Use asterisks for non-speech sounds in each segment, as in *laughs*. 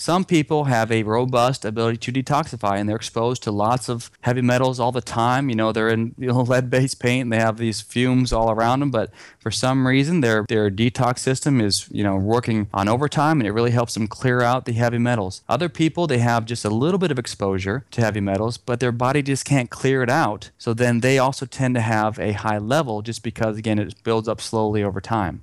some people have a robust ability to detoxify and they're exposed to lots of heavy metals all the time. You know, they're in you know, *laughs* lead based paint and they have these fumes all around them, but for some reason their, their detox system is, you know, working on overtime and it really helps them clear out the heavy metals. Other people, they have just a little bit of exposure to heavy metals, but their body just can't clear it out. So then they also tend to have a high level just because, again, it builds up slowly over time.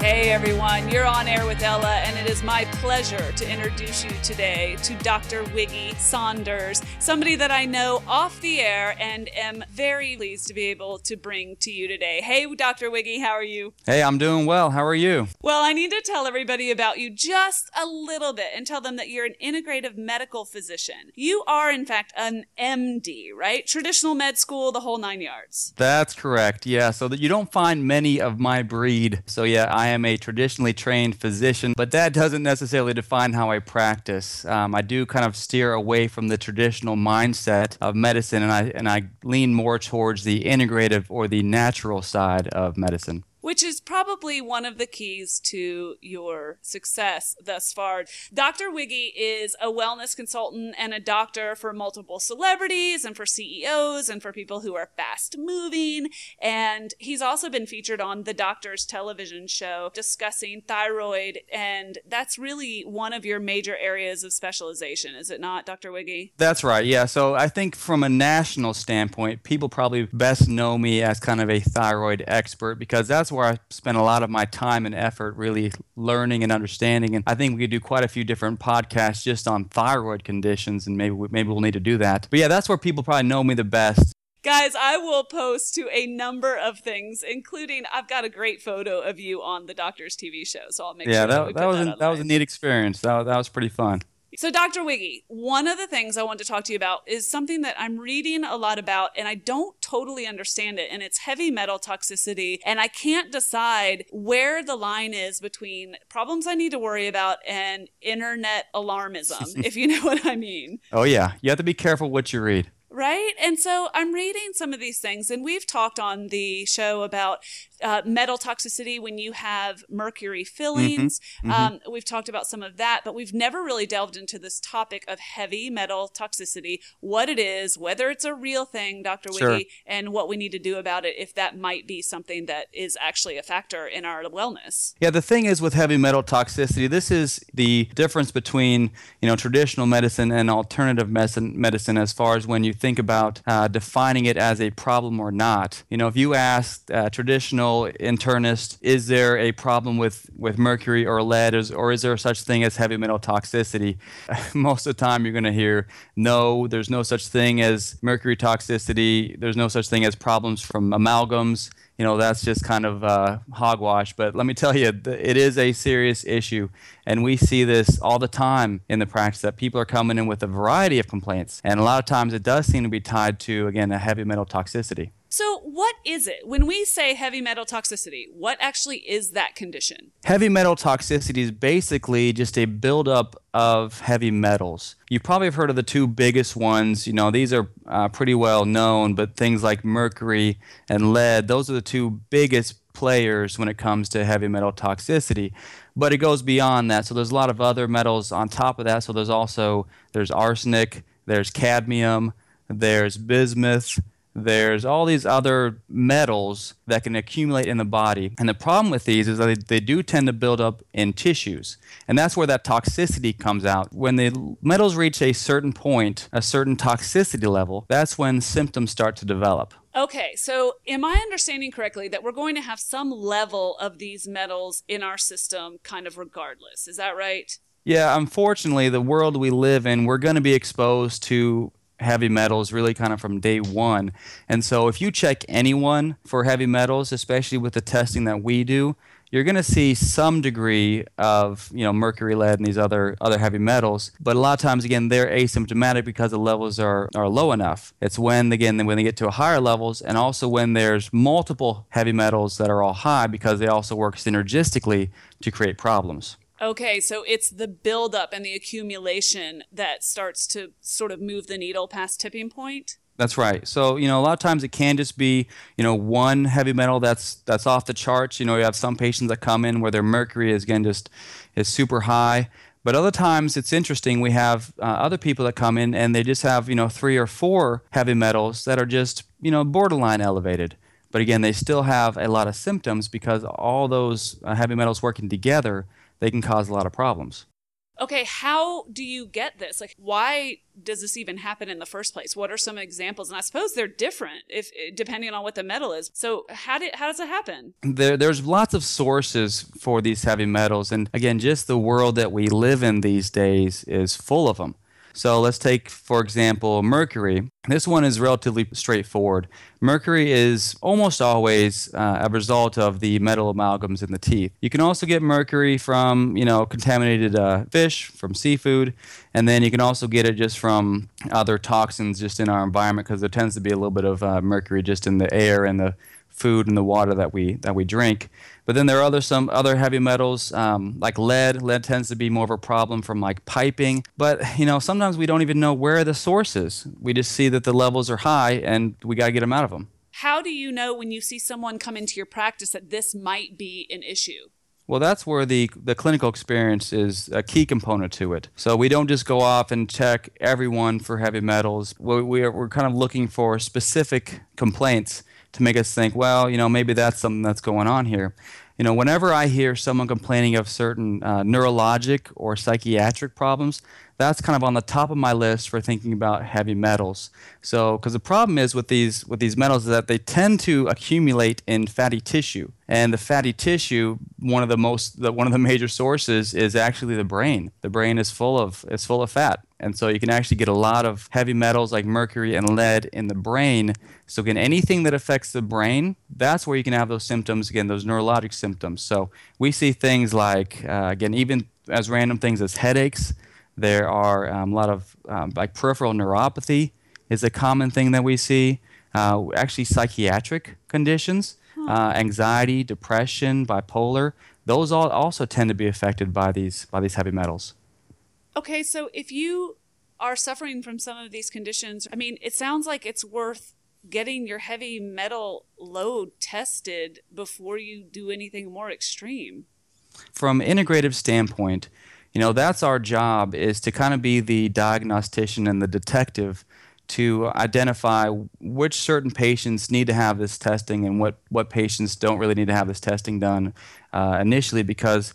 Hey everyone, you're on air with Ella, and it is my pleasure to introduce you today to Dr. Wiggy Saunders, somebody that I know off the air and am very pleased to be able to bring to you today. Hey, Dr. Wiggy, how are you? Hey, I'm doing well. How are you? Well, I need to tell everybody about you just a little bit and tell them that you're an integrative medical physician. You are, in fact, an MD, right? Traditional med school, the whole nine yards. That's correct. Yeah. So that you don't find many of my breed. So yeah, I am a traditionally trained physician, but that doesn't necessarily define how I practice. Um, I do kind of steer away from the traditional mindset of medicine, and I and I lean more towards the integrative or the natural side of medicine which is probably one of the keys to your success thus far. Dr. Wiggy is a wellness consultant and a doctor for multiple celebrities and for CEOs and for people who are fast moving. And he's also been featured on the doctor's television show discussing thyroid. And that's really one of your major areas of specialization, is it not, Dr. Wiggy? That's right. Yeah. So I think from a national standpoint, people probably best know me as kind of a thyroid expert because that's that's where I spend a lot of my time and effort really learning and understanding. And I think we could do quite a few different podcasts just on thyroid conditions, and maybe we, maybe we'll need to do that. But yeah, that's where people probably know me the best. Guys, I will post to a number of things, including I've got a great photo of you on the Doctor's TV show, so I'll make yeah, sure that, that, that was that was a neat experience. That, that was pretty fun. So, Dr. Wiggy, one of the things I want to talk to you about is something that I'm reading a lot about and I don't totally understand it. And it's heavy metal toxicity. And I can't decide where the line is between problems I need to worry about and internet alarmism, *laughs* if you know what I mean. Oh, yeah. You have to be careful what you read. Right. And so I'm reading some of these things, and we've talked on the show about uh, metal toxicity when you have mercury fillings. Mm-hmm. Mm-hmm. Um, we've talked about some of that, but we've never really delved into this topic of heavy metal toxicity, what it is, whether it's a real thing, Dr. Wiggy, sure. and what we need to do about it if that might be something that is actually a factor in our wellness. Yeah, the thing is with heavy metal toxicity, this is the difference between you know traditional medicine and alternative medicine, medicine as far as when you think about uh, defining it as a problem or not. You know, if you ask uh, traditional internist, is there a problem with, with mercury or lead, or is, or is there such thing as heavy metal toxicity? *laughs* Most of the time, you're going to hear no, there's no such thing as mercury toxicity, there's no such thing as problems from amalgams you know that's just kind of uh, hogwash. But let me tell you, it is a serious issue, and we see this all the time in the practice that people are coming in with a variety of complaints, and a lot of times it does seem to be tied to again a heavy metal toxicity. So, what is it? When we say heavy metal toxicity, what actually is that condition? Heavy metal toxicity is basically just a buildup of heavy metals. You probably have heard of the two biggest ones. You know, these are uh, pretty well known, but things like mercury and lead, those are the two biggest players when it comes to heavy metal toxicity but it goes beyond that so there's a lot of other metals on top of that so there's also there's arsenic there's cadmium there's bismuth there's all these other metals that can accumulate in the body. And the problem with these is that they, they, do tend to build up in tissues. And that's where that toxicity comes out. When the metals reach a certain point, a certain toxicity level, that's when symptoms start to develop. Okay, so am I understanding correctly that we're going to have some level of these metals in our system kind of regardless? Is that right? Yeah, unfortunately, the world we live in, we're going to be exposed to heavy metals really kind of from day one. And so if you check anyone for heavy metals, especially with the testing that we do, you're going to see some degree of you know mercury, lead, and these other other heavy metals. But a lot of times, again, they're asymptomatic because the levels are are low enough. It's when again when they get to higher levels, and also when there's multiple heavy metals that are all high because they also work synergistically to create problems. Okay, so it's the buildup and the accumulation that starts to sort of move the needle past tipping point. That's right. So you know, a lot of times it can just be you know one heavy metal that's that's off the charts. You know, you have some patients that come in where their mercury is again just is super high. But other times it's interesting. We have uh, other people that come in and they just have you know three or four heavy metals that are just you know borderline elevated. But again, they still have a lot of symptoms because all those uh, heavy metals working together, they can cause a lot of problems okay, how do you get this? Like, why does this even happen in the first place? What are some examples? And I suppose they're different if depending on what the metal is. So how did how does it happen? There, there's lots of sources for these heavy metals, and again, just the world that we live in these days is full of them. So let's take, for example, mercury. This one is relatively straightforward. Mercury is almost always uh, a result of the metal amalgams in the teeth. You can also get mercury from, you know, contaminated uh, fish, from seafood, and then you can also get it just from other toxins just in our environment because there tends to be a little bit of uh, mercury just in the air and the food and the water that we that we drink. But then there are other some other heavy metals um, like lead. Lead tends to be more of a problem from like piping. But you know sometimes we don't even know where the source is. We just see that the levels are high and we got to get them out of them. How do you know when you see someone come into your practice that this might be an issue? Well, that's where the, the clinical experience is a key component to it. So we don't just go off and check everyone for heavy metals. We, we are, we're kind of looking for specific complaints to make us think, well, you know, maybe that's something that's going on here. You know, whenever I hear someone complaining of certain uh, neurologic or psychiatric problems, that's kind of on the top of my list for thinking about heavy metals. So, because the problem is with these with these metals is that they tend to accumulate in fatty tissue, and the fatty tissue, one of the most the, one of the *laughs* major sources is actually the brain. The brain is full of is full of fat, and so you can actually get a lot of heavy metals like mercury and lead in the brain. So again, anything that affects the brain, that's where you can have those symptoms. Again, those neurologic symptoms. So we see things like uh, again, even as random things as headaches there are um, a lot of um, like peripheral neuropathy is a common thing that we see. Uh, actually, psychiatric conditions, uh, anxiety, depression, bipolar, those all also tend to be affected by these by these heavy metals. Okay, so if you are suffering from some of these conditions, I mean, it sounds like it's worth getting your heavy metal load tested before you do anything more extreme. From integrative standpoint, you know that's our job is to kind of be the diagnostician and the detective to identify which certain patients need to have this testing and what, what patients don't really need to have this testing done uh, initially because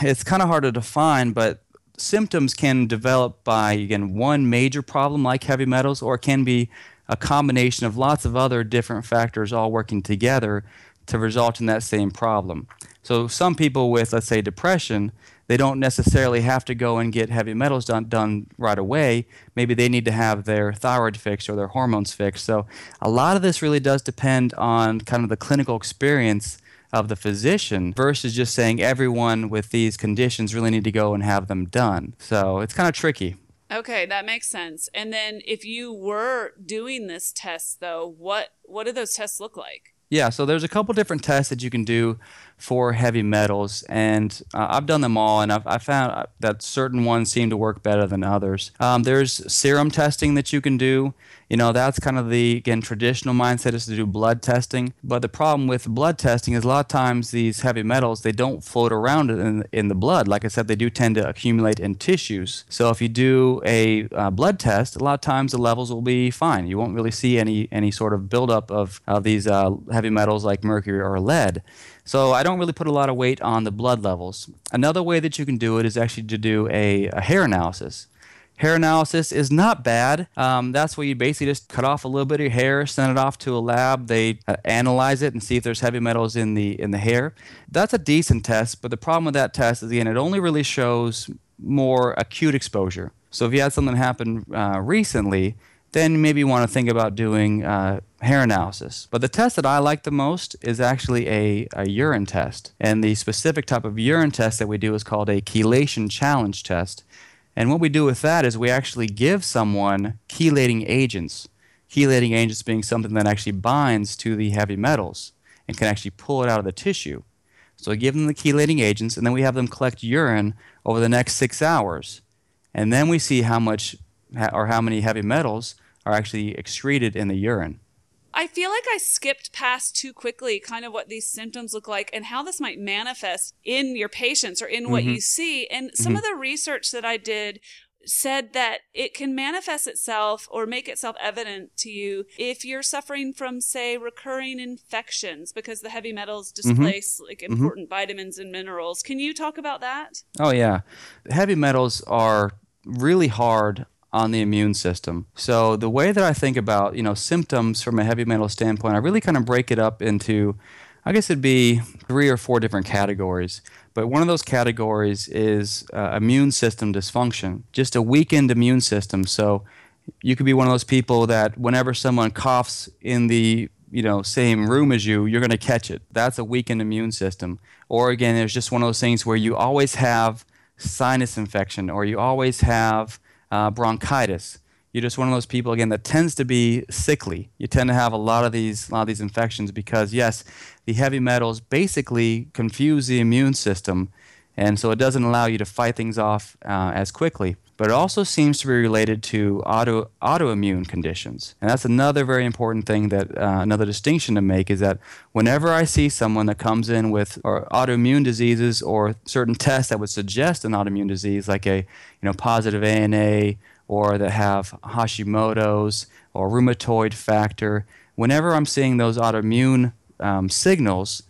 it's kind of hard to define but symptoms can develop by again one major problem like heavy metals or it can be a combination of lots of other different factors all working together to result in that same problem. So some people with let's say depression they don't necessarily have to go and get heavy metals done, done right away. Maybe they need to have their thyroid fixed or their hormones fixed. So a lot of this really does depend on kind of the clinical experience of the physician versus just saying everyone with these conditions really need to go and have them done. So it's kind of tricky. Okay, that makes sense. And then if you were doing this test though, what what do those tests look like? Yeah, so there's a couple different tests that you can do for heavy metals, and uh, I've done them all, and I've I found uh, that certain ones seem to work better than others. Um, there's serum testing that you can do. You know, that's kind of the again traditional mindset is to do blood testing. But the problem with blood testing is a lot of times these heavy metals they don't float around in, in the blood. Like I said, they do tend to accumulate in tissues. So if you do a uh, blood test, a lot of times the levels will be fine. You won't really see any any sort of buildup of of these uh, heavy metals like mercury or lead. So I don't really put a lot of weight on the blood levels. Another way that you can do it is actually to do a, a hair analysis. Hair analysis is not bad. Um, that's where you basically just cut off a little bit of your hair, send it off to a lab. They uh, analyze it and see if there's heavy metals in the in the hair. That's a decent test, but the problem with that test is again, it only really shows more acute exposure. So if you had something happen uh, recently, then maybe you want to think about doing uh, hair analysis. But the test that I like the most is actually a, a urine test. And the specific type of urine test that we do is called a chelation challenge test. And what we do with that is we actually give someone chelating agents. Chelating agents being something that actually binds to the heavy metals and can actually pull it out of the tissue. So we give them the chelating agents, and then we have them collect urine over the next six hours. And then we see how much or how many heavy metals are actually excreted in the urine. I feel like I skipped past too quickly kind of what these symptoms look like and how this might manifest in your patients or in what mm-hmm. you see. And some mm-hmm. of the research that I did said that it can manifest itself or make itself evident to you if you're suffering from, say, recurring infections because the heavy metals mm-hmm. displace mm-hmm. like important vitamins and minerals. Can you talk about that? Oh, yeah. Heavy metals are really hard on the immune system. So the way that I think about, you know, symptoms from a heavy metal standpoint, I really kind of break it up into I guess it'd be three or four different categories. But one of those categories is uh, immune system dysfunction, just a weakened immune system. So you could be one of those people that whenever someone coughs in the you know same room as you, you're going to catch it. That's a weakened immune system. Or again, there's just one of those things where you always have sinus infection or you always have uh, bronchitis. You're just one of those people again that tends to be sickly. You tend to have a lot of these a lot of these infections because yes, the heavy metals basically confuse the immune system, and so it doesn't allow you to fight things off uh, as quickly. But it also seems to be related to auto autoimmune conditions, and that's another very important thing that uh, another distinction to make is that whenever I see someone that comes in with autoimmune diseases or certain tests that would suggest an autoimmune disease, like a you know positive ANA or that have Hashimoto's or rheumatoid factor, whenever I'm seeing those autoimmune um, signals,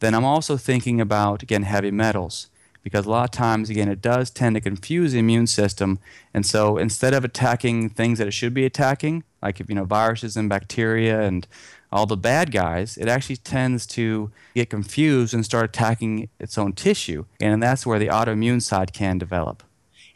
then I'm also thinking about, again, heavy metals. Because a lot of times, again, it does tend to confuse the immune system. And so instead of attacking things that it should be attacking, like you know, viruses and bacteria and all the bad guys, it actually tends to get confused and start attacking its own tissue. And that's where the autoimmune side can develop.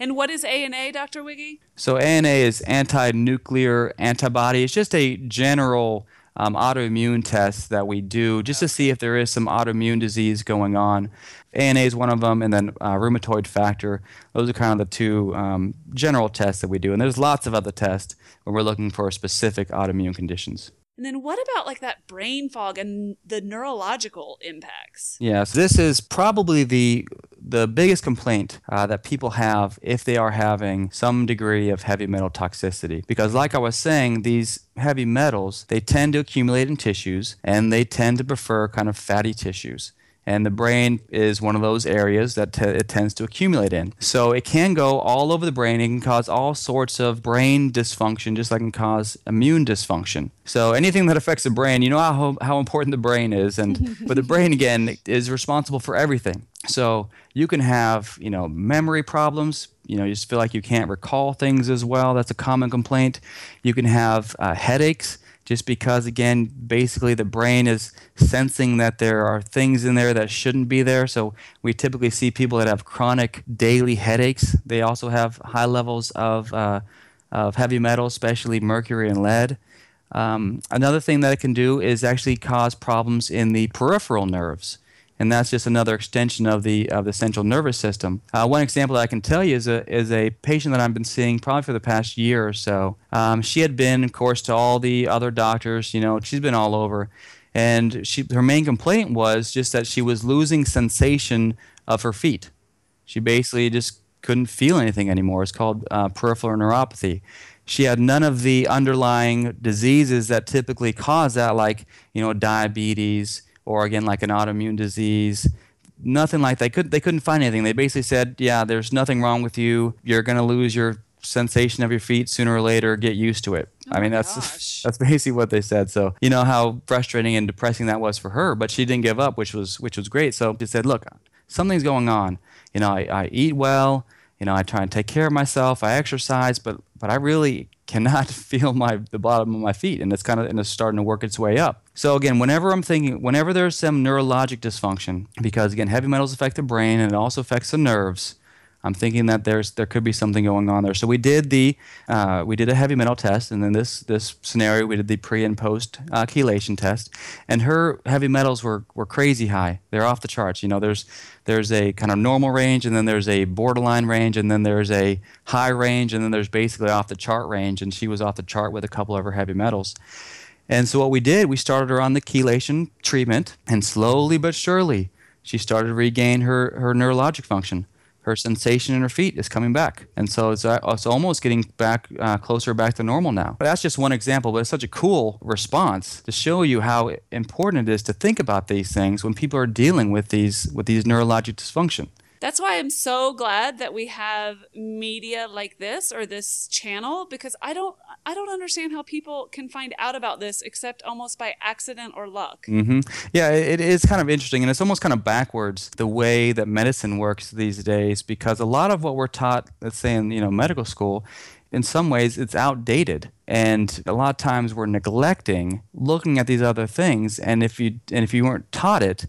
And what is ANA, Dr. Wiggy? So ANA is anti-nuclear antibody. It's just a general um, autoimmune tests that we do just to see if there is some autoimmune disease going on. ANA is one of them, and then uh, rheumatoid factor. Those are kind of the two um, general tests that we do. And there's lots of other tests when we're looking for specific autoimmune conditions. And then what about like that brain fog and the neurological impacts? Yes, this is probably the the biggest complaint uh, that people have if they are having some degree of heavy metal toxicity because like i was saying these heavy metals they tend to accumulate in tissues and they tend to prefer kind of fatty tissues and the brain is one of those areas that t- it tends to accumulate in. So it can go all over the brain. It can cause all sorts of brain dysfunction, just like it can cause immune dysfunction. So anything that affects the brain, you know how, how important the brain is, and *laughs* but the brain again is responsible for everything. So you can have you know memory problems. You know, you just feel like you can't recall things as well. That's a common complaint. You can have uh, headaches just because again basically the brain is sensing that there are things in there that shouldn't be there. So we typically see people that have chronic daily headaches. They also have high levels of, uh, of heavy metals especially mercury and lead. Um, another thing that it can do is actually cause problems in the peripheral nerves and that's just another extension of the of the central nervous system. Uh, one example that I can tell you is a is a patient that I've been seeing probably for the past year or so. Um, she had been, of course, to all the other doctors. You know, she's been all over, and she her main complaint was just that she was losing sensation of her feet. She basically just couldn't feel anything anymore. It's called uh, peripheral neuropathy she had none of the underlying diseases that typically cause that, like you know diabetes, or again like an autoimmune disease nothing like that could they couldn't find anything. They basically said yeah there's nothing wrong with you. You're going to lose your sensation of your feet sooner or later. Get used to it. Oh i mean that's *laughs* gosh. that's basically what they said. So you know how frustrating and depressing that was for her but she didn't give up which was which was great. So she said look something's going on. You know i, I eat well. You know i try and take care of myself. I exercise but but i really cannot *laughs* feel my the bottom of my feet and it's kind of and it's starting to work its way up. So again whenever i'm thinking whenever there's some neurologic dysfunction because again heavy metals affect the brain and it also affects the nerves I'm thinking that there's there could be something going on there. So we did the uh, we did a heavy metal test, and then this this scenario we did the pre and post uh, chelation test, and her heavy metals were were crazy high. They're off the charts. You know, there's there's a kind of normal range, and then there's a borderline range, and then there's a high range, and then there's basically off the chart range. And she was off the chart with a couple of her heavy metals. And so what we did, we started her on the chelation treatment, and slowly but surely, she started to regain her, her neurologic function her sensation in her feet is coming back. And so it's, uh, it's almost getting back uh, closer back to normal now. But that's just one example, but it's such a cool response to show you how important it is to think about these things when people are dealing with these with these neurologic dysfunction. That's why I'm so glad that we have media like this or this channel because I don't I don't understand how people can find out about this except almost by accident or luck. Mm-hmm. Yeah, it is kind of interesting, and it's almost kind of backwards the way that medicine works these days because a lot of what we're taught, let's say in you know medical school, in some ways it's outdated and a lot of times we're neglecting looking at these other things and if you and if you weren't taught it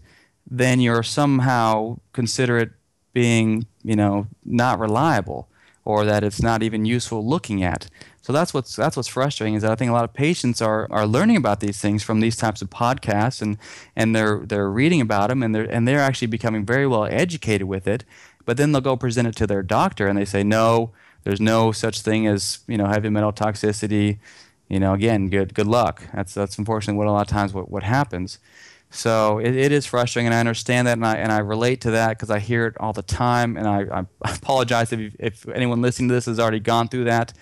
then you're somehow consider it being, you know, not reliable or that it's not even useful looking at. So that's what's that's what's frustrating is that I think a lot of patients are, are learning about these things from these types of podcasts and, and they're they're reading about them and they're and they're actually becoming very well educated with it. But then they'll go present it to their doctor and they say no, there's no such thing as you know heavy metal toxicity. You know, again, good good luck. That's that's unfortunately what a lot of times what, what happens. So it, it is frustrating, and I understand that, and I, and I relate to that because I hear it all the time. And I, I *laughs* apologize if, if anyone listening to this has already gone through that.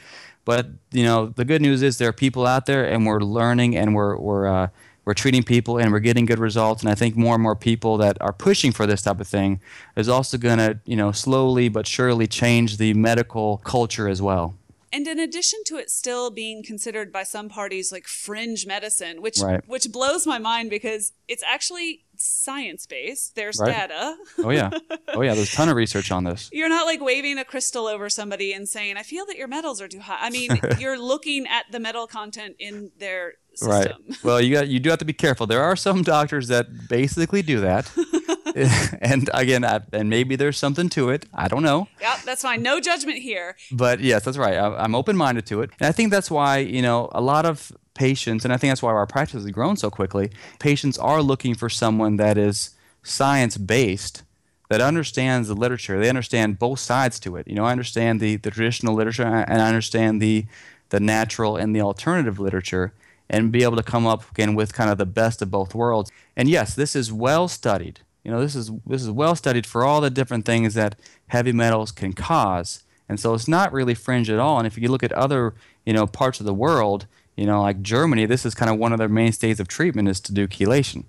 But you know, the good news is there are people out there, and we're learning, and we're we're uh, we're treating people, and we're getting good results. And I think more and more people that are pushing for this type of thing is also going to you know slowly but surely change the medical culture as well. And in addition to it still being considered by some parties like fringe medicine, which right. which blows my mind because it's actually science based. There's right. data. oh yeah. *laughs* Oh yeah, there's a ton of research on this. You're not like waving a crystal over somebody and saying, "I feel that your metals are too high." I mean, *laughs* you're looking at the metal content in their system. Right. Well, you got you do have to be careful. There are some doctors that basically do that. *laughs* *laughs* and again, I, and maybe there's something to it. I don't know. Yeah, that's fine. No judgment here. But yes, that's right. I, I'm open minded to it. And I think that's why, you know, a lot of patients, and I think that's why our practice has grown so quickly, patients are looking for someone that is science based that understands the literature. They understand both sides to it. You know, I understand the, the traditional literature and I understand the the natural and the alternative literature and be able to come up again with kind of the best of both worlds. And yes, this is well studied. You know, this is this is well studied for all the different things that heavy metals can cause. And so it's not really fringe at all. And if you look at other, you know, parts of the world, you know, like Germany, this is kind of one of their mainstays of treatment is to do chelation.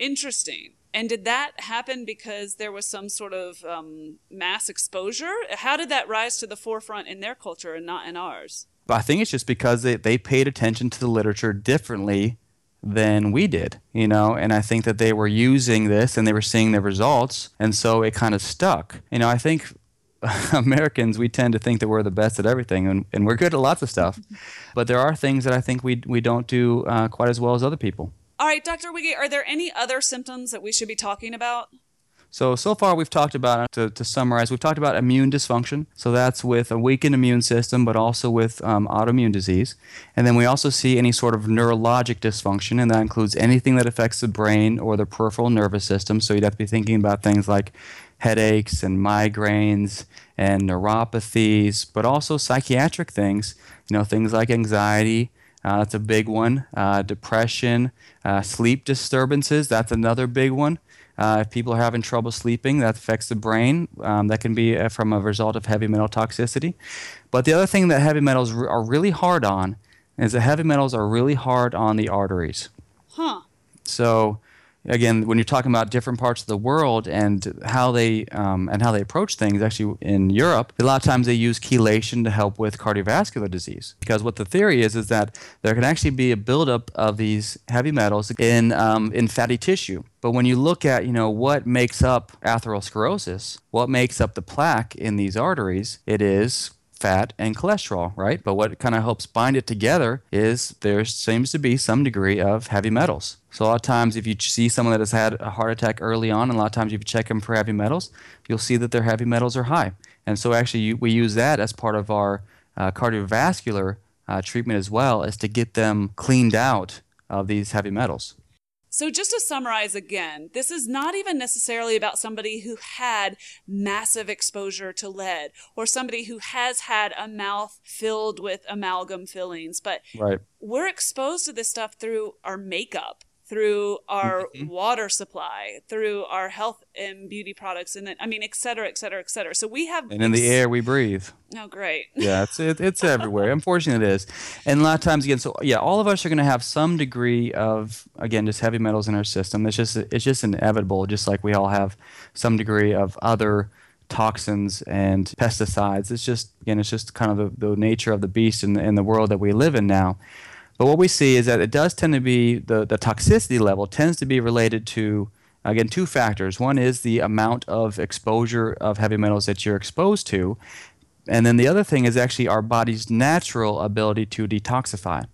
Interesting. And did that happen because there was some sort of um, mass exposure? How did that rise to the forefront in their culture and not in ours? I think it's just because they, they paid attention to the literature differently than we did, you know, and I think that they were using this and they were seeing the results, and so it kind of stuck. You know, I think *laughs* Americans, we tend to think that we're the best at everything, and, and we're good at lots of stuff, *laughs* but there are things that I think we, we don't do uh, quite as well as other people. All right, Dr. Wiggy, are there any other symptoms that we should be talking about? So, so far we've talked about, to, to summarize, we've talked about immune dysfunction. So that's with a weakened immune system, but also with um, autoimmune disease. And then we also see any sort of neurologic dysfunction, and that includes anything that affects the brain or the peripheral nervous system. So you'd have to be thinking about things like headaches and migraines and neuropathies, but also psychiatric things, you know, things like anxiety. Uh, that's a big one. Uh, depression, uh, sleep disturbances, that's another big one. Uh, if people are having trouble sleeping, that affects the brain. Um, that can be uh, from a result of heavy metal toxicity. But the other thing that heavy metals are really hard on is that heavy metals are really hard on the arteries. Huh. So again, when you're talking about different parts of the world and how they um, and how they approach things, actually in Europe, a lot of times they use chelation to help with cardiovascular disease. Because what the theory is is that there can actually be a buildup of these heavy metals in um, in fatty tissue. But when you look at you know what makes up atherosclerosis, what makes up the plaque in these arteries, it is fat and cholesterol, right? But what kind of helps bind it together is there seems to be some degree of heavy metals. So a lot of times, if you see someone that has had a heart attack early on, and a lot of times if you check them for heavy metals, you'll see that their heavy metals are high. And so actually, we use that as part of our uh, cardiovascular uh, treatment as well, as to get them cleaned out of these heavy metals. So, just to summarize again, this is not even necessarily about somebody who had massive exposure to lead or somebody who has had a mouth filled with amalgam fillings, but right. we're exposed to this stuff through our makeup through our mm-hmm. water supply, through our health and beauty products, and then I mean, et cetera, et cetera, et cetera. So we have and in the air we breathe. Oh, great! *laughs* yeah, it's it, it's everywhere. Unfortunately, it is, and a lot of times again. So yeah, all of us are going to have some degree of again just heavy metals in our system. It's just it's just inevitable. Just like we all have some degree of other toxins and pesticides. It's just again, it's just kind of the, the nature of the beast in the, in the world that we live in now. But what we see is that it does tend to be the, the toxicity level tends to be related to again two factors. One is the amount of exposure of heavy metals that you're exposed to, and then the other thing is actually our body's natural ability to detoxify.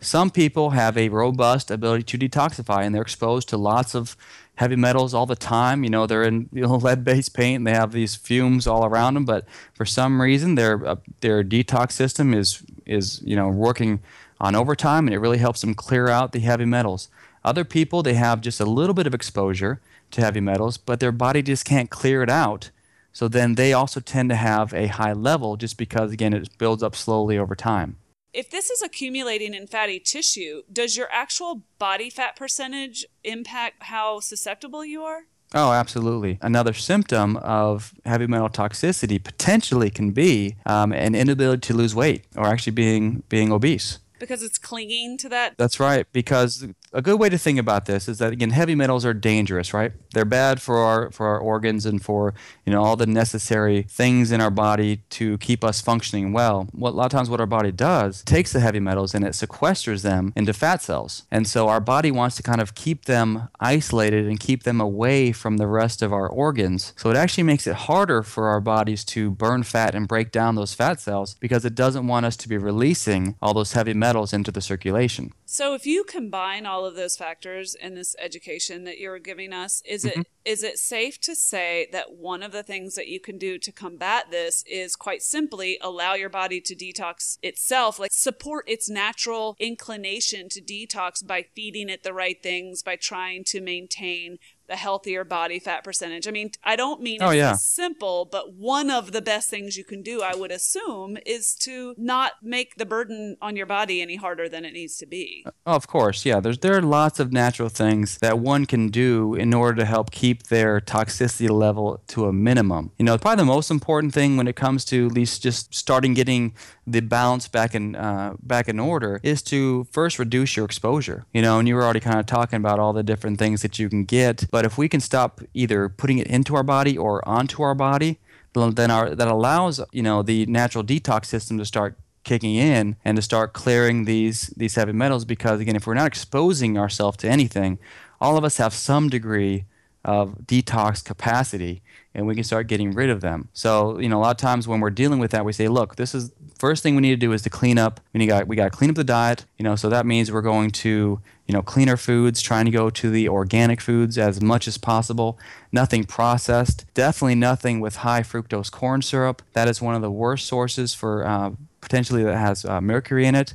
Some people have a robust ability to detoxify, and they're exposed to lots of heavy metals all the time. You know, they're in *laughs* you know, lead-based paint, and they have these fumes all around them. But for some reason, their uh, their detox system is is you know working on overtime, and it really helps them clear out the heavy metals. Other people, they have just a little bit of exposure to heavy metals, but their body just can't clear it out. So then they also tend to have a high level just because, again, it builds up slowly over time. If this is accumulating in fatty tissue, does your actual body fat percentage impact how susceptible you are? Oh, absolutely. Another symptom of heavy metal toxicity potentially can be um, an inability to lose weight or actually being being obese because it's clinging to that. That's right. Because a good way to think about this is that again, heavy metals are dangerous, right? They're bad for our for our organs and for you know all the necessary things in our body to keep us functioning well. What a lot of times what our body does takes the heavy metals and it sequesters them into fat cells, and so our body wants to kind of keep them isolated and keep them away from the rest of our organs. So it actually makes it harder for our bodies to burn fat and break down those fat cells because it doesn't want us to be releasing all those heavy metals into the circulation. So if you combine all of those factors in this education that you're giving us, is mm-hmm. it is it safe to say that one of the things that you can do to combat this is quite simply allow your body to detox itself, like support its natural inclination to detox by feeding it the right things, by trying to maintain the healthier body fat percentage. I mean, I don't mean oh, it's yeah. simple, but one of the best things you can do, I would assume, is to not make the burden on your body any harder than it needs to be. Oh, of course, yeah. There's there are lots of natural things that one can do in order to help keep their toxicity level to a minimum. You know, probably the most important thing when it comes to at least just starting getting the balance back in uh, back in order is to first reduce your exposure. You know, and you were already kind of talking about all the different things that you can get but if we can stop either putting it into our body or onto our body, then our, that allows you know the natural detox system to start kicking in and to start clearing these these heavy metals. Because again, if we're not exposing ourselves to anything, all of us have some degree of detox capacity and we can start getting rid of them. So, you know, a lot of times when we're dealing with that, we say, look, this is first thing we need to do is to clean up. We got we got to clean up the diet. You know, so that means we're going to you know cleaner foods, trying to go to the organic foods as much as possible. Nothing processed. Definitely nothing with high fructose corn syrup. That is one of the worst sources for uh, potentially that has uh, mercury in it.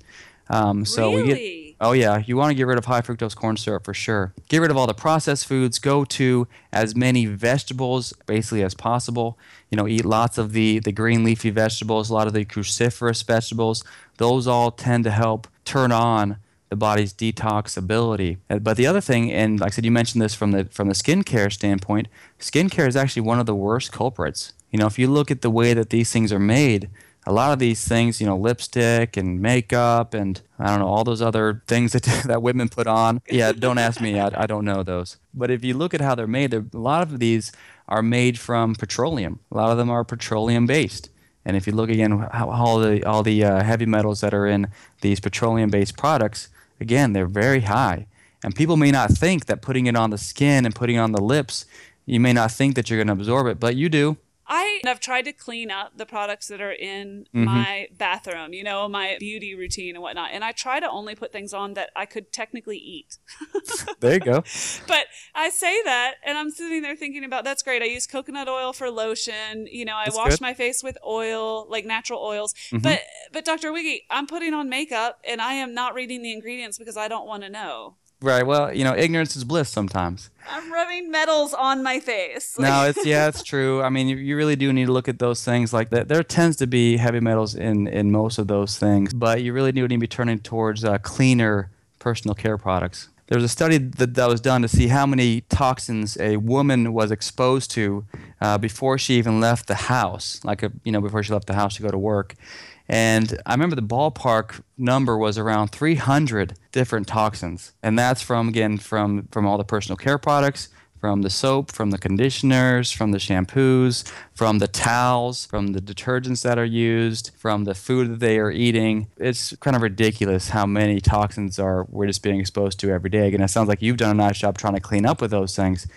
Um, so really? we get Oh yeah, you want to get rid of high fructose corn syrup for sure. Get rid of all the processed foods. Go to as many vegetables basically as possible. You know, eat lots of the the green leafy vegetables, a lot of the cruciferous vegetables. Those all tend to help turn on the body's detox ability. Uh, but the other thing, and like I said, you mentioned this from the from the skincare standpoint. Skincare is actually one of the worst culprits. You know, if you look at the way that these things are made, a lot of these things, you know, lipstick and makeup and I don't know, all those other things that, *laughs* that women put on. Yeah, don't ask me. I, I don't know those. But if you look at how they're made, a lot of these are made from petroleum. A lot of them are petroleum based. And if you look again, how, all the, all the uh, heavy metals that are in these petroleum based products, again, they're very high. And people may not think that putting it on the skin and putting it on the lips, you may not think that you're going to absorb it, but you do I have tried to clean up the products that are in Mhm. my bathroom, you know, my beauty routine and whatnot. And I try to only put things on that I could technically eat. *laughs* There you go. But I say that, and I'm sitting there thinking about that's great. I use coconut oil for lotion. You know, I That's wash good. my face with oil, like natural oils. Mhm. But but Dr. Wiggy, I'm putting on makeup, and I am not reading the ingredients because I don't want to know. Right. Well, you know, ignorance is bliss sometimes. I'm rubbing metals on my face. no, *laughs* it's yeah, it's true. I mean, you, you really do need to look at those things like that. There tends to be heavy metals in in most of those things, but you really do need to be turning towards uh, cleaner personal care products. There was a study that, that was done to see how many toxins a woman was exposed to uh, before she even left the house, like a, you know, before she left the house to go to work. And I remember the ballpark number was around 300 different toxins, and that's from again from from all the personal care products, from the soap, from the conditioners, from the shampoos, from the towels, from the detergents that are used, from the food that they are eating. It's kind of ridiculous how many toxins are we're just being exposed to every day. Again, it sounds like you've done a nice job trying to clean up with those things.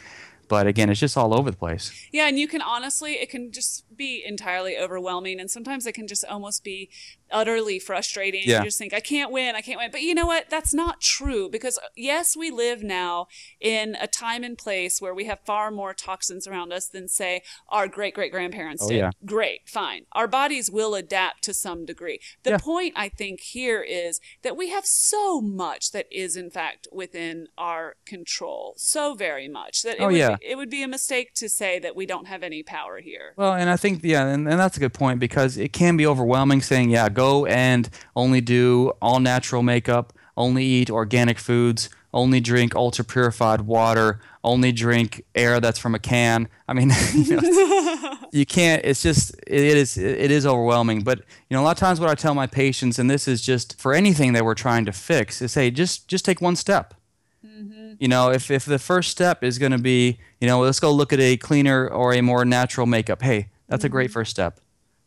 But again, it's just all over the place. Yeah, and you can honestly, it can just be entirely overwhelming. And sometimes it can just almost be utterly frustrating. Yeah. You just think, I can't win, I can't win. But you know what? That's not true because, uh, yes, we live now in a time and place where we have far more toxins around us than, say, our great great grandparents Oh, did. yeah. Great, fine. Our bodies will adapt to some degree. The Yeah. point, I think, here is that we have so much that is, in fact, within our control. So very much that it, Oh, would, yeah. be, it would be a mistake to say that we don't have any power here. Well, and I think yeah, and, and that's a good point because it can be overwhelming saying, yeah, go and only do all natural makeup, only eat organic foods, only drink ultra purified water, only drink air that's from a can. I mean, *laughs* you, know, *laughs* you can't. It's just it is it is overwhelming. But you know, a lot of times what I tell my patients, and this is just for anything that we're trying to fix, is hey, just just take one step. Mm-hmm. You know, if, if the first step is going to be, you know, let's go look at a cleaner or a more natural makeup. Hey, that's a great mm-hmm. first step.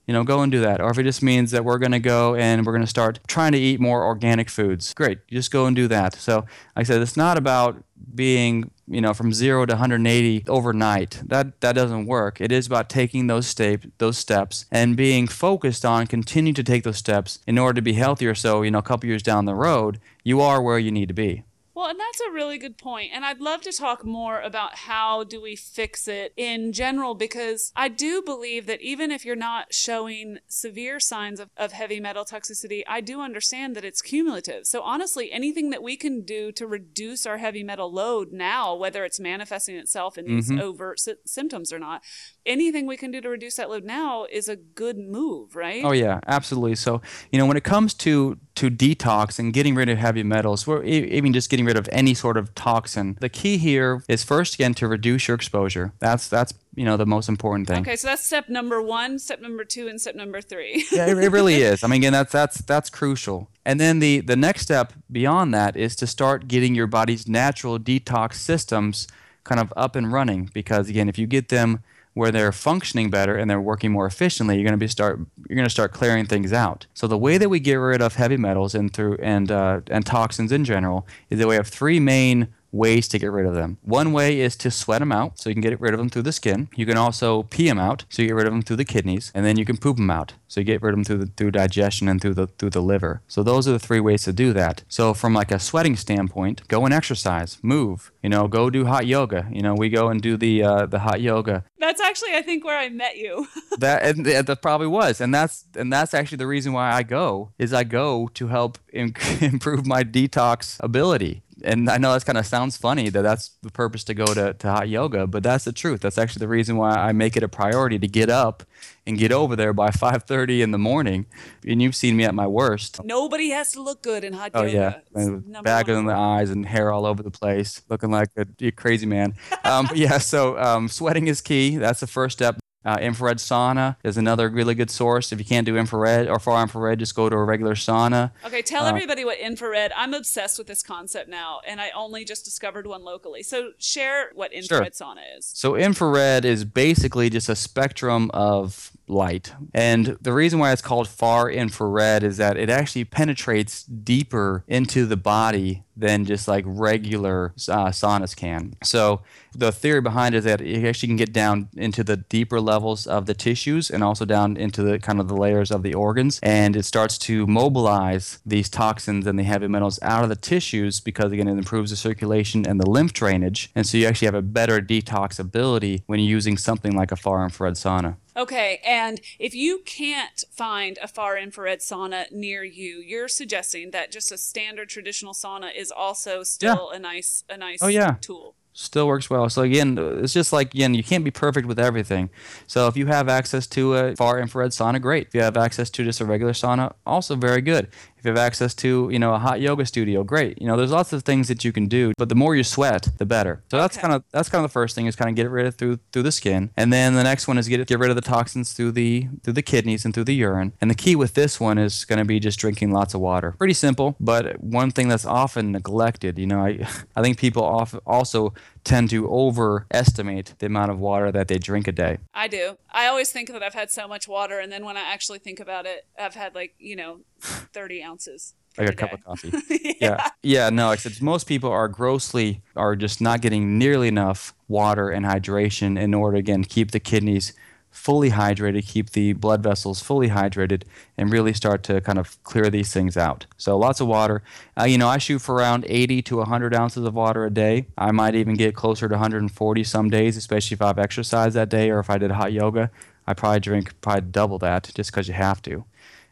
You know, go and do that. Or if it just means that we're going to go and we're going to start trying to eat more organic foods, great. You just go and do that. So, like I said, it's not about being, you know, from zero to 180 overnight. That that doesn't work. It is about taking those step those steps and being focused on continuing to take those steps in order to be healthier. So, you know, a couple years down the road, you are where you need to be. Well, and that's a really good point. And I'd love to talk more about how do we fix it in general because I do believe that even if you're not showing severe signs of, of heavy metal toxicity, I do understand that it's cumulative. So honestly, anything that we can do to reduce our heavy metal load now, whether it's manifesting itself in these mm-hmm. overt sy- symptoms or not, anything we can do to reduce that load now is a good move, right? Oh yeah, absolutely. So you know, when it comes to to detox and getting rid of heavy metals, or even just getting rid of any sort of toxin, the key here is first again to reduce your exposure. That's that's you know the most important thing. Okay, so that's step number one, step number two, and step number three. *laughs* yeah, it, it really is. I mean, again, that's that's that's crucial. And then the the next step beyond that is to start getting your body's natural detox systems kind of up and running. Because again, if you get them where they're functioning better and they're working more efficiently, you're going to be start you're going to start clearing things out. So the way that we get rid of heavy metals and through and uh, and toxins in general is that we have three main ways to get rid of them. One way is to sweat them out, so you can get rid of them through the skin. You can also pee them out, so you get rid of them through the kidneys, and then you can poop them out, so you get rid of them through the, through digestion and through the through the liver. So those are the three ways to do that. So from like a sweating standpoint, go and exercise, move. You know, go do hot yoga. You know, we go and do the uh, the hot yoga. That's actually, I think, where I met you. *laughs* That and th- that probably was, and that's and that's actually the reason why I go is I go to help im- *laughs* improve my detox ability. And I know that kind of sounds funny that that's the purpose to go to, to hot yoga, but that's the truth. That's actually the reason why I make it a priority to get up and get over there by *laughs* 5:30 in the morning. And you've seen me at my worst. Nobody has to look good in hot Oh yoga. yeah, It's and number bag in the eyes and hair all over the place, looking like a, a crazy man. Um, yeah, so um, sweating is key. That's the first step. Uh, infrared sauna is another really good source. If you can't do infrared or far infrared, just go to a regular sauna. Okay, tell Uh, everybody what infrared. I'm obsessed with this concept now, and I only just discovered one locally. So share what infrared sauna is. So infrared is basically just a spectrum of light. And the reason why it's called far infrared is that it actually penetrates deeper into the body than just like regular uh, saunas can. So the theory behind it is that it actually can get down into the deeper levels of the tissues and also down into the kind of the layers of the organs, and it starts to mobilize these toxins and the heavy metals out of the tissues because again it improves the circulation and the lymph drainage, and so you actually have a better detox ability when you're using something like a far infrared sauna. Okay, and if you can't find a far infrared sauna near you, you're suggesting that just a standard traditional sauna is also still yeah. a nice a nice oh, yeah. tool still works well. So again, it's just like again, you can't be perfect with everything. So if you have access to a far infrared sauna, great. If you have access to just a regular sauna, also very good. If you have access to, you know, a hot yoga studio, great. You know, there's lots of things that you can do, but the more you sweat, the better. So that's kind of that's kind of the first thing is kind of get it rid of through through the skin, and then the next one is get get rid of the toxins through the through the kidneys and through the urine. And the key with this one is going to be just drinking lots of water. Pretty simple, but one thing that's often neglected. You know, I *laughs* I think people often also tend to overestimate the amount of water that they drink a day. I do. I always think that I've had so much water, and then when I actually think about it, I've had like you know, *sighs* thirty ounces. Like a cup of coffee. *laughs* yeah. yeah. Yeah. No, except most people are grossly are just not getting nearly enough water and hydration in order again to keep the kidneys fully hydrated, keep the blood vessels fully hydrated, and really start to kind of clear these things out. So lots of water. Uh, you know, I shoot for around 80 to 100 ounces of water a day. I might even get closer to 140 some days, especially if I've exercised that day or if I did hot yoga. I probably drink probably double that just because you have to.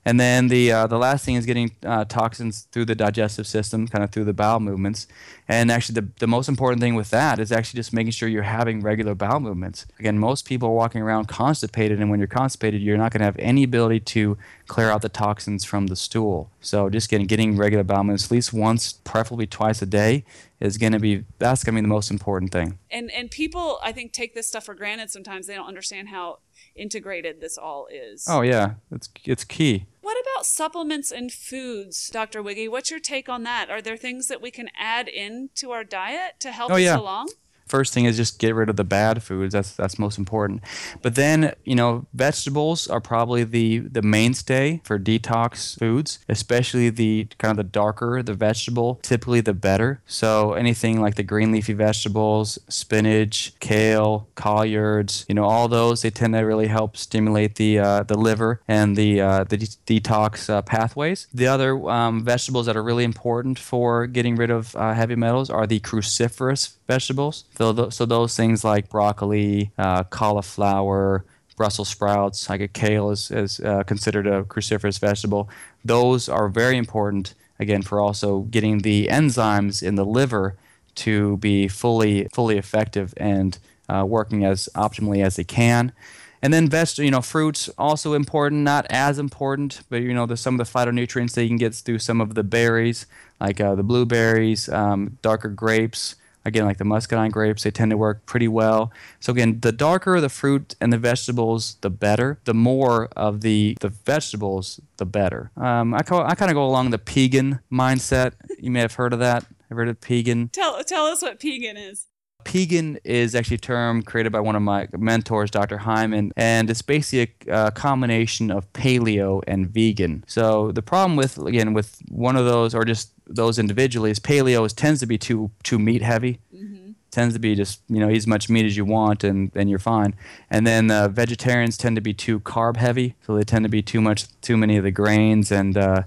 And then the uh, the last thing is getting uh, toxins through the digestive system, kind of through the bowel movements. And actually, the, the most important thing with that is actually just making sure you're having regular bowel movements. Again, most people are walking around constipated, and when you're constipated, you're not going to have any ability to clear out the toxins from the stool. So just getting getting regular bowel movements at least once, preferably twice a day, is going to be that's going to be the most important thing. And and people, I think, take this stuff for granted. Sometimes they don't understand how integrated this all is. Oh yeah, it's it's key. What about supplements and foods, Dr. Wiggy? What's your take on that? Are there things that we can add into our diet to help oh, us along? First thing is just get rid of the bad foods. That's that's most important. But then you know vegetables are probably the the mainstay for detox foods, especially the kind of the darker the vegetable, typically the better. So anything like the green leafy vegetables, spinach, kale, collards, you know all those they tend to really help stimulate the uh, the liver and the uh, the de- detox uh, pathways. The other um, vegetables that are really important for getting rid of uh, heavy metals are the cruciferous vegetables. So, so those things like broccoli, uh, cauliflower, Brussels sprouts, like a kale is, is uh, considered a cruciferous vegetable. Those are very important, again, for also getting the enzymes in the liver to be fully, fully effective and uh, working as optimally as they can. And then veg, you know, fruits also important, not as important, but you know, there's some of the phytonutrients that you can get through some of the berries, like uh, the blueberries, um, darker grapes, Again, like the muscadine grapes, they tend to work pretty well. So again, the darker the fruit and the vegetables, the better. The more of the the vegetables, the better. Um, I I kind of go along the pegan mindset. You may have heard of that. I've heard of pegan. Tell tell us what pegan is. Pegan is actually a term created by one of my mentors, Dr. Hyman, and it's basically a, a, combination of paleo and vegan. So the problem with again with one of those or just those individually is paleo is, tends to be too too meat heavy. Mm-hmm. Tends to be just you know eat as much meat as you want and and you're fine. And then uh, vegetarians tend to be too carb heavy, so they tend to be too much too many of the grains and uh,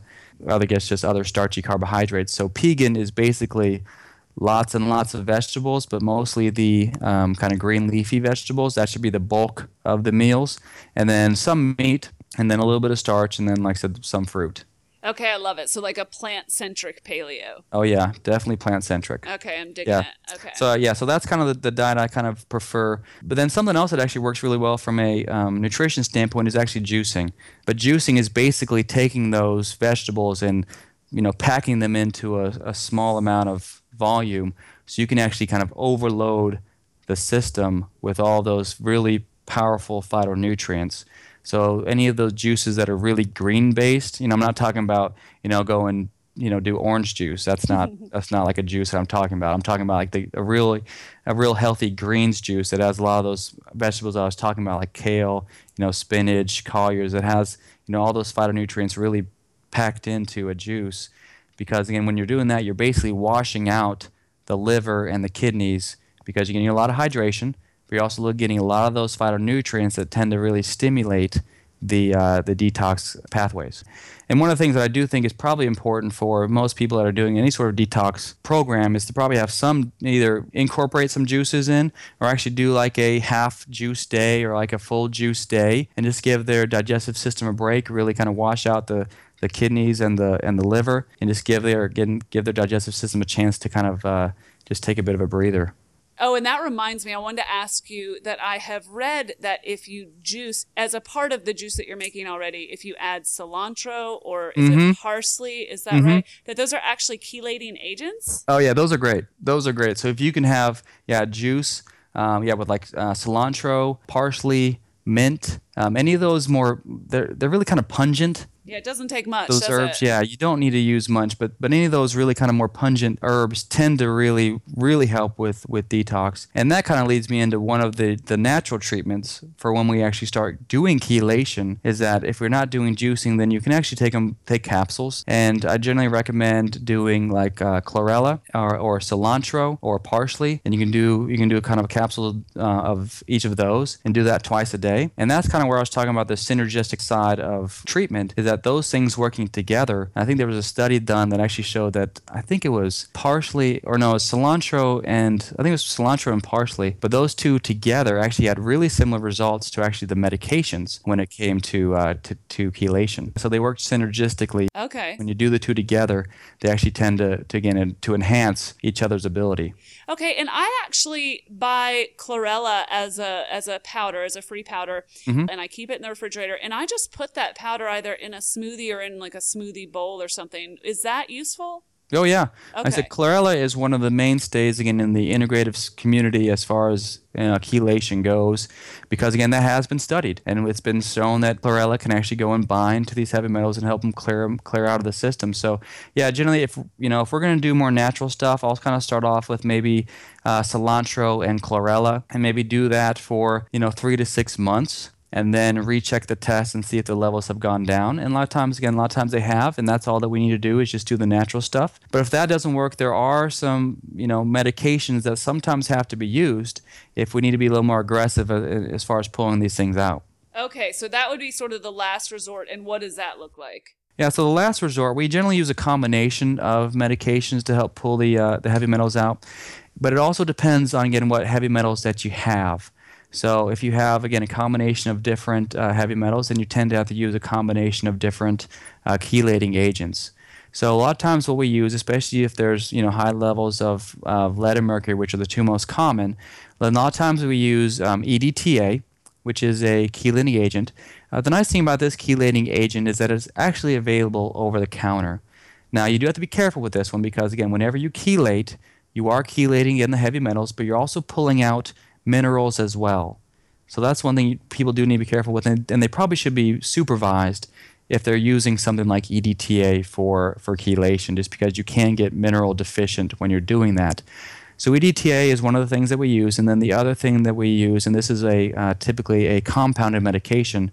I guess just other starchy carbohydrates. So pegan is basically lots and lots of vegetables, but mostly the um, kind of green leafy vegetables. That should be the bulk of the meals. And then some meat, and then a little bit of starch, and then, like I said, some fruit. Okay, I love it. So like a plant-centric paleo. Oh yeah, definitely plant-centric. Okay, I'm digging yeah. it. Okay. So yeah, so that's kind of the, the, diet I kind of prefer. But then something else that actually works really well from a um, nutrition standpoint is actually juicing. But juicing is basically taking those vegetables and you know packing them into a, a small amount of volume so you can actually kind of overload the system with all those really powerful phytonutrients. So any of those juices that are really green based, you know, I'm not talking about, you know, going you know do orange juice. That's not *laughs* that's not like a juice that I'm talking about. I'm talking about like the a really a real healthy greens juice that has a lot of those vegetables I was talking about, like kale, you know, spinach, collards. It has you know all those phytonutrients really packed into a juice. Because again, when you're doing that, you're basically washing out the liver and the kidneys because you're getting a lot of hydration, but you're also getting a lot of those phytonutrients that tend to really stimulate the uh, the detox pathways. And one of the things that I do think is probably important for most people that are doing any sort of detox program is to probably have some either incorporate some juices in or actually do like a half juice day or like a full juice day and just give their digestive system a break, really kind of wash out the the kidneys and the and the liver and just give their give, give their digestive system a chance to kind of uh, just take a bit of a breather. Oh, and that reminds me, I wanted to ask you that I have read that if you juice, as a part of the juice that you're making already, if you add cilantro or is Mhm. it parsley, is that Mhm. right? That those are actually chelating agents? Oh yeah, those are great. Those are great. So if you can have yeah juice, um, yeah with like uh, cilantro, parsley, mint, um, any of those more they're they're really kind of pungent. Yeah, it doesn't take much. Those herbs, it? yeah, you don't need to use much, but but any of those really kind of more pungent herbs tend to really really help with with detox. And that kind of leads me into one of the the natural treatments for when we actually start doing chelation is that if we're not doing juicing, then you can actually take them take capsules. And I generally recommend doing like uh, chlorella or, or cilantro or parsley, and you can do you can do a kind of a capsule uh, of each of those and do that twice a day. And that's kind of where I was talking about the synergistic side of treatment is that those things working together. I think there was a study done that actually showed that I think it was parsley or no, it was cilantro and I think it was cilantro and parsley, but those two together actually had really similar results to actually the medications when it came to uh, to, to chelation. So they worked synergistically. Okay. When you do the two together, they actually tend to, to again to enhance each other's ability. Okay, and I actually buy chlorella as a as a powder, as a free powder, Mhm. and I keep it in the refrigerator. And I just put that powder either in a smoothie or in like a smoothie bowl or something. Is that useful? Oh yeah, I said chlorella is one of the mainstays again in the integrative community as far as you know, chelation goes, because again that has been studied and it's been shown that chlorella can actually go and bind to these heavy metals and help them clear clear out of the system. So yeah, generally if you know if we're going to do more natural stuff, I'll kind of start off with maybe uh, cilantro and chlorella and maybe do that for you know three to six months and then recheck the test and see if the levels have gone down. And a lot of times, again, a lot of times they have, and that's all that we need to do is just do the natural stuff. But if that doesn't work, there are some, you know, medications that sometimes have to be used if we need to be a little more aggressive uh, as far as pulling these things out. Okay, so that would be sort of the last resort. And what does that look like? Yeah, so the last resort, we generally use a combination of medications to help pull the uh, the heavy metals out, but it also depends on again what heavy metals that you have. So if you have again a combination of different uh, heavy metals, then you tend to have to use a combination of different uh, chelating agents. So a lot of times, what we use, especially if there's you know high levels of, lead and mercury, which are the two most common, then a lot of times we use um, EDTA, which is a chelating agent. Uh, the nice thing about this chelating agent is that it's actually available over the counter. Now, you do have to be careful with this one because, again, whenever you chelate, you are chelating in the heavy metals, but you're also pulling out minerals as well. So that's one thing people do need to be careful with, and, and they probably should be supervised if they're using something like EDTA for, for chelation, just because you can get mineral deficient when you're doing that. So EDTA is one of the things that we use, and then the other thing that we use, and this is a uh, typically a compounded medication,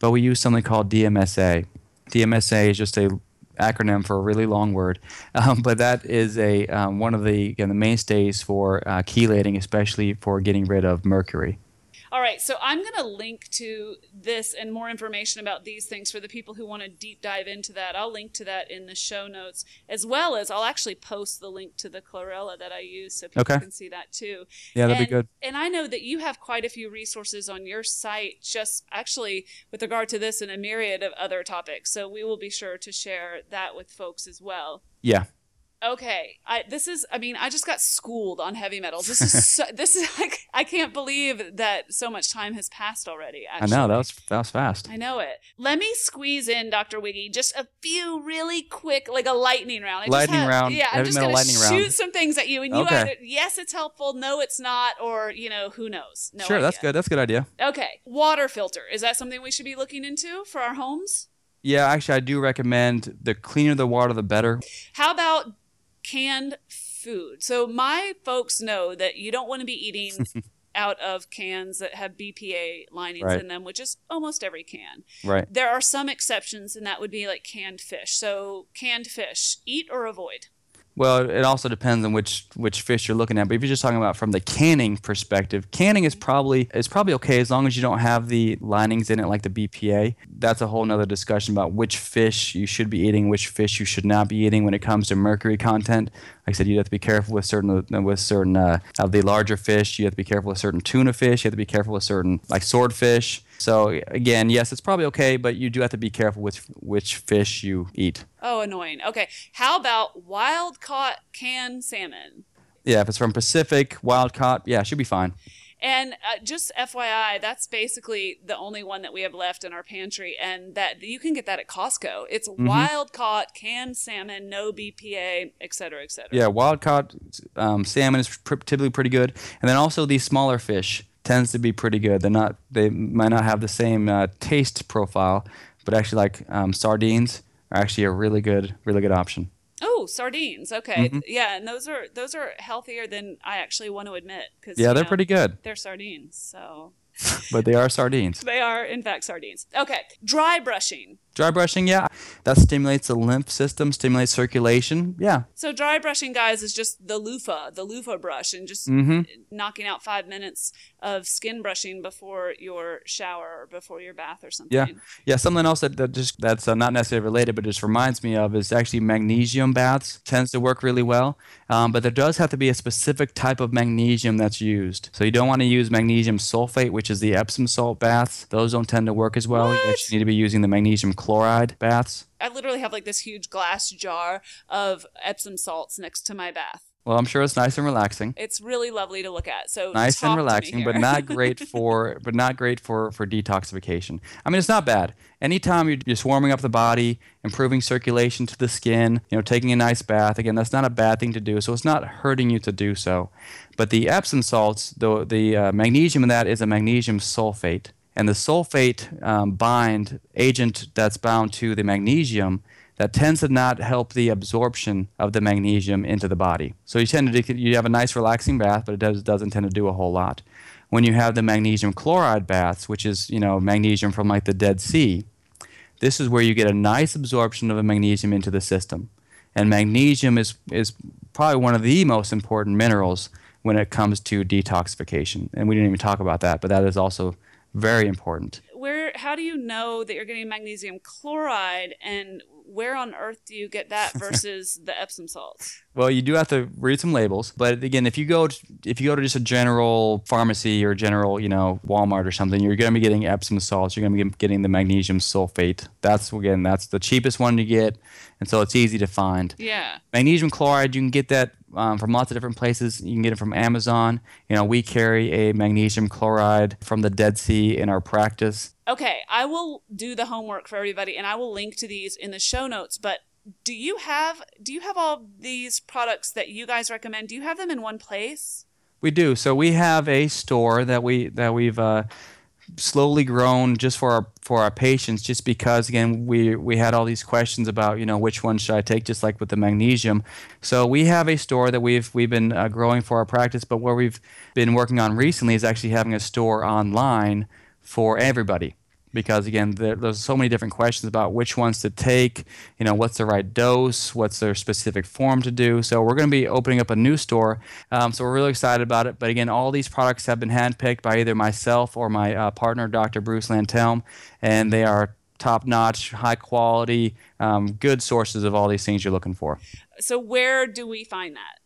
but we use something called DMSA. DMSA is just a acronym for a really long word, um, but that is a um, one of the again the mainstays for uh, chelating, especially for getting rid of mercury. All right, so I'm going to link to this and more information about these things for the people who want to deep dive into that. I'll link to that in the show notes, as well as I'll actually post the link to the chlorella that I use so people Okay. can see that too. Yeah, that'd and, be good. And I know that you have quite a few resources on your site, just actually with regard to this and a myriad of other topics. So we will be sure to share that with folks as well. Yeah, Okay, I this is I mean I just got schooled on heavy metals. This is *laughs* so, this is *laughs* like I can't believe that so much time has passed already. I know that was that was fast. I know it. Let me squeeze in, Dr. Wiggy, just a few really quick, like a lightning round. I Lightning have- round, Yeah, I'm just gonna shoot round. some things at you, and you Okay. either yes, it's helpful, no, it's not, or you know, who knows? No sure, that's good. That's a good idea. Okay, water filter is that something we should be looking into for our homes? Yeah, actually, I do recommend the cleaner the water, the better. How about canned food? So my folks know that you don't want to be eating *laughs* out of cans that have BPA linings Right. in them, which is almost every can. Right. There are some exceptions, and that would be like canned fish. So canned fish, eat or avoid. Well, it also depends on which which fish you're looking at. But if you're just talking about from the canning perspective, canning is probably is probably okay as long as you don't have the linings in it like the BPA. That's a whole nother discussion about which fish you should be eating, which fish you should not be eating when it comes to mercury content. Like I said, you have to be careful with certain with certain uh, of the larger fish. You have to be careful with certain tuna fish. You have to be careful with certain like swordfish. So again, yes, it's probably okay, but you do have to be careful with which fish you eat. Oh, annoying. Okay. How about wild caught canned salmon? Yeah, if it's from Pacific, wild caught, yeah, should be fine. And uh, just FYI, that's basically the only one that we have left in our pantry, and that you can get that at Costco. It's Mm-hmm. wild caught canned salmon, no BPA, et cetera, et cetera. Yeah, wild caught um, salmon is pr- typically pretty good, and then also these smaller fish tends to be pretty good. They're not they might not have the same uh, taste profile, but actually like um, sardines are actually a really good really good option. Oh, sardines. Okay. Mm-hmm. Yeah, and those are those are healthier than I actually want to admit. Cause, Yeah, they're know, pretty good, They're sardines, so *laughs* but they are sardines. they are in fact sardines. Okay. Dry brushing. Dry brushing, yeah, that stimulates the lymph system, stimulates circulation. Yeah, So dry brushing, guys, is just the loofah, the loofah brush, and just Mm-hmm. knocking out five minutes of skin brushing before your shower or before your bath or something. Yeah, yeah. Something else that, that just that's uh, not necessarily related, but just reminds me of is actually magnesium baths tends to work really well. Um, but there does have to be a specific type of magnesium that's used. So you don't want to use magnesium sulfate, which is the Epsom salt baths. Those don't tend to work as well. You What? actually need to be using the magnesium chloride baths. I literally have like this huge glass jar of Epsom salts next to my bath. Well, I'm sure it's nice and relaxing. It's really lovely to look at. So nice and relaxing, but not great *laughs* for but not great for for detoxification. I mean, it's not bad. Anytime you're just warming up the body, improving circulation to the skin, you know, taking a nice bath. Again, that's not a bad thing to do. So it's not hurting you to do so. But the Epsom salts, the the uh, magnesium in that is a magnesium sulfate, and the sulfate um, bind agent that's bound to the magnesium that tends to not help the absorption of the magnesium into the body. So you tend to you have a nice relaxing bath, but it does, doesn't tend to do a whole lot. When you have the magnesium chloride baths, which is you know magnesium from like the Dead Sea, this is where you get a nice absorption of the magnesium into the system. And magnesium is is probably one of the most important minerals when it comes to detoxification. And we didn't even talk about that, but that is also very important. where how do you know that you're getting magnesium chloride and where on earth do you get that *laughs* versus the Epsom salts? Well, you do have to read some labels, but again, if you go to, if you go to just a general pharmacy or general, you know, Walmart or something, you're going to be getting Epsom salts. You're going to be getting the magnesium sulfate. That's again, that's the cheapest one to get, and so it's easy to find. Yeah. Magnesium chloride, you can get that um, from lots of different places. You can get it from Amazon. You know, we carry a magnesium chloride from the Dead Sea in our practice. Okay, I will do the homework for everybody and I will link to these in the show notes, but do you have do you have all these products that you guys recommend? Do you have them in one place? We do. So we have a store that we that we've uh, slowly grown just for our for our patients, just because again we we had all these questions about you know which one should I take, just like with the magnesium. So we have a store that we've we've been uh, growing for our practice, but what we've been working on recently is actually having a store online for everybody because again there, there's so many different questions about which ones to take you know what's the right dose what's their specific form to do. So we're going to be opening up a new store. Um, so we're really excited about it. But again all these products have been handpicked by either myself or my uh, partner dr bruce lantelme and they are top notch high quality um, good sources of all these things you're looking for. So where do we find that?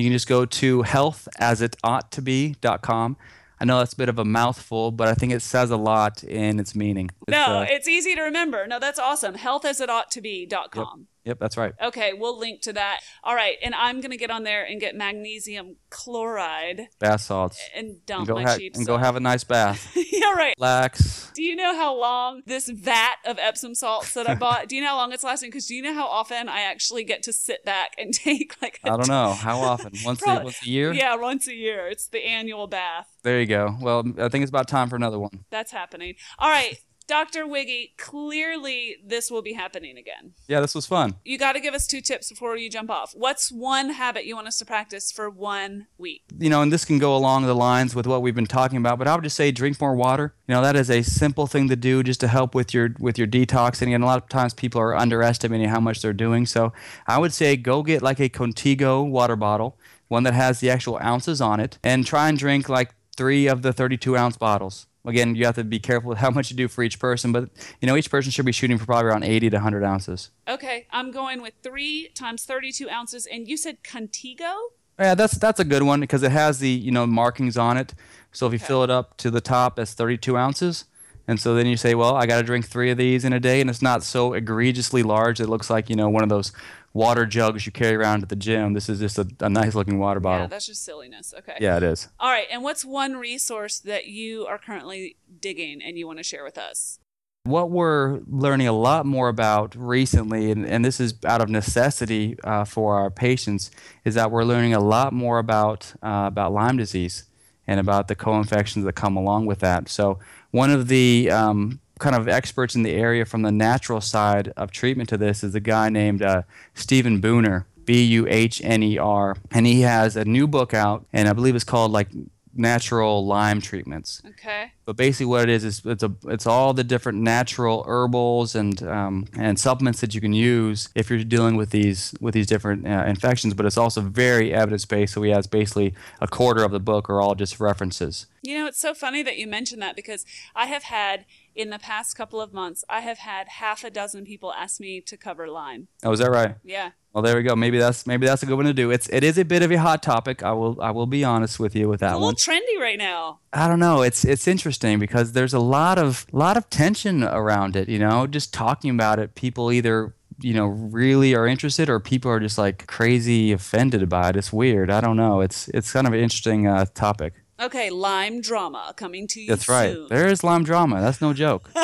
you can just go to healthasitoughtobe.com I know that's a bit of a mouthful, but I think it says a lot in its meaning. It's, no, uh, it's easy to remember. No, that's awesome. Healthasitoughtobe.com. yep, that's right. Okay, we'll link to that. All right, and I'm going to get on there and get magnesium chloride Bath salts. and And dump go, my ha- cheap and go have a nice bath. *laughs* yeah, right. Relax. Do you know how long this vat of Epsom salts that I *laughs* bought? do you know how long it's lasting? Because do you know how often I actually get to sit back and *laughs* take like I don't know how often. Once a, once a year. Yeah, once a year. It's the annual bath. There you go. Well, I think it's about time for another one. That's happening. All right. Dr. Wiggy, clearly this will be happening again. Yeah, this was fun. You got to give us two tips before you jump off. What's one habit you want us to practice for one week? You know, and this can go along the lines with what we've been talking about, but I would just say drink more water. You know, that is a simple thing to do just to help with your with your detoxing. And again, a lot of times people are underestimating how much they're doing. So I would say go get like a Contigo water bottle, one that has the actual ounces on it, and try and drink like three of the 32 ounce bottles. Again, you have to be careful with how much you do for each person, but you know each person should be shooting for probably around 80 to 100 ounces. Okay, I'm going with three times 32 ounces, and you said Contigo. Yeah, that's that's a good one because it has the you know markings on it. So if you Okay. fill it up to the top, that's 32 ounces. And so then you say, well, I got to drink three of these in a day, and it's not so egregiously large. It looks like you know one of those water jugs you carry around at the gym. This is just a, a nice looking water bottle. Yeah, that's just silliness. Okay. Yeah, it is. All right, and what's one resource that you are currently digging and you want to share with us? What we're learning a lot more about recently, and, and this is out of necessity uh, for our patients, is that we're learning a lot more about uh, about Lyme disease and about the co-infections that come along with that. So one of the um, kind of experts in the area from the natural side of treatment to this is a guy named uh, Stephen Buhner, B U H N E R, and he has a new book out, and I believe it's called like Natural Lyme Treatments. Okay. But basically, what it is is it's a it's all the different natural herbals and um, and supplements that you can use if you're dealing with these with these different uh, infections. But it's also very evidence based. So he has basically a quarter of the book are all just references. You know, it's so funny that you mentioned that because I have had, in the past couple of months, I have had half a dozen people ask me to cover Lyme. Oh, is that right? Yeah. Well, there we go. Maybe that's maybe that's a good one to do. It's it is a bit of a hot topic. I will I will be honest with you with that It's a one. little trendy right now. I don't know. It's it's interesting because there's a lot of lot of tension around it. You know, just talking about it, people either you know really are interested or people are just like crazy offended by it. It's weird. I don't know. It's it's kind of an interesting uh, topic. Okay, Lyme drama coming to you That's right. soon. There is Lyme drama. That's no joke. *laughs*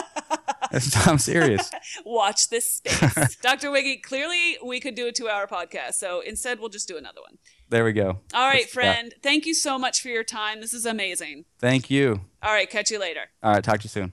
I'm serious. *laughs* Watch this space. *laughs* Dr. Wiggy, clearly we could do a two hour podcast, so instead we'll just do another one. There we go. All right, That's- friend. Thank you so much for your time. This is amazing. Thank you. All right, catch you later. All right. Talk to you soon.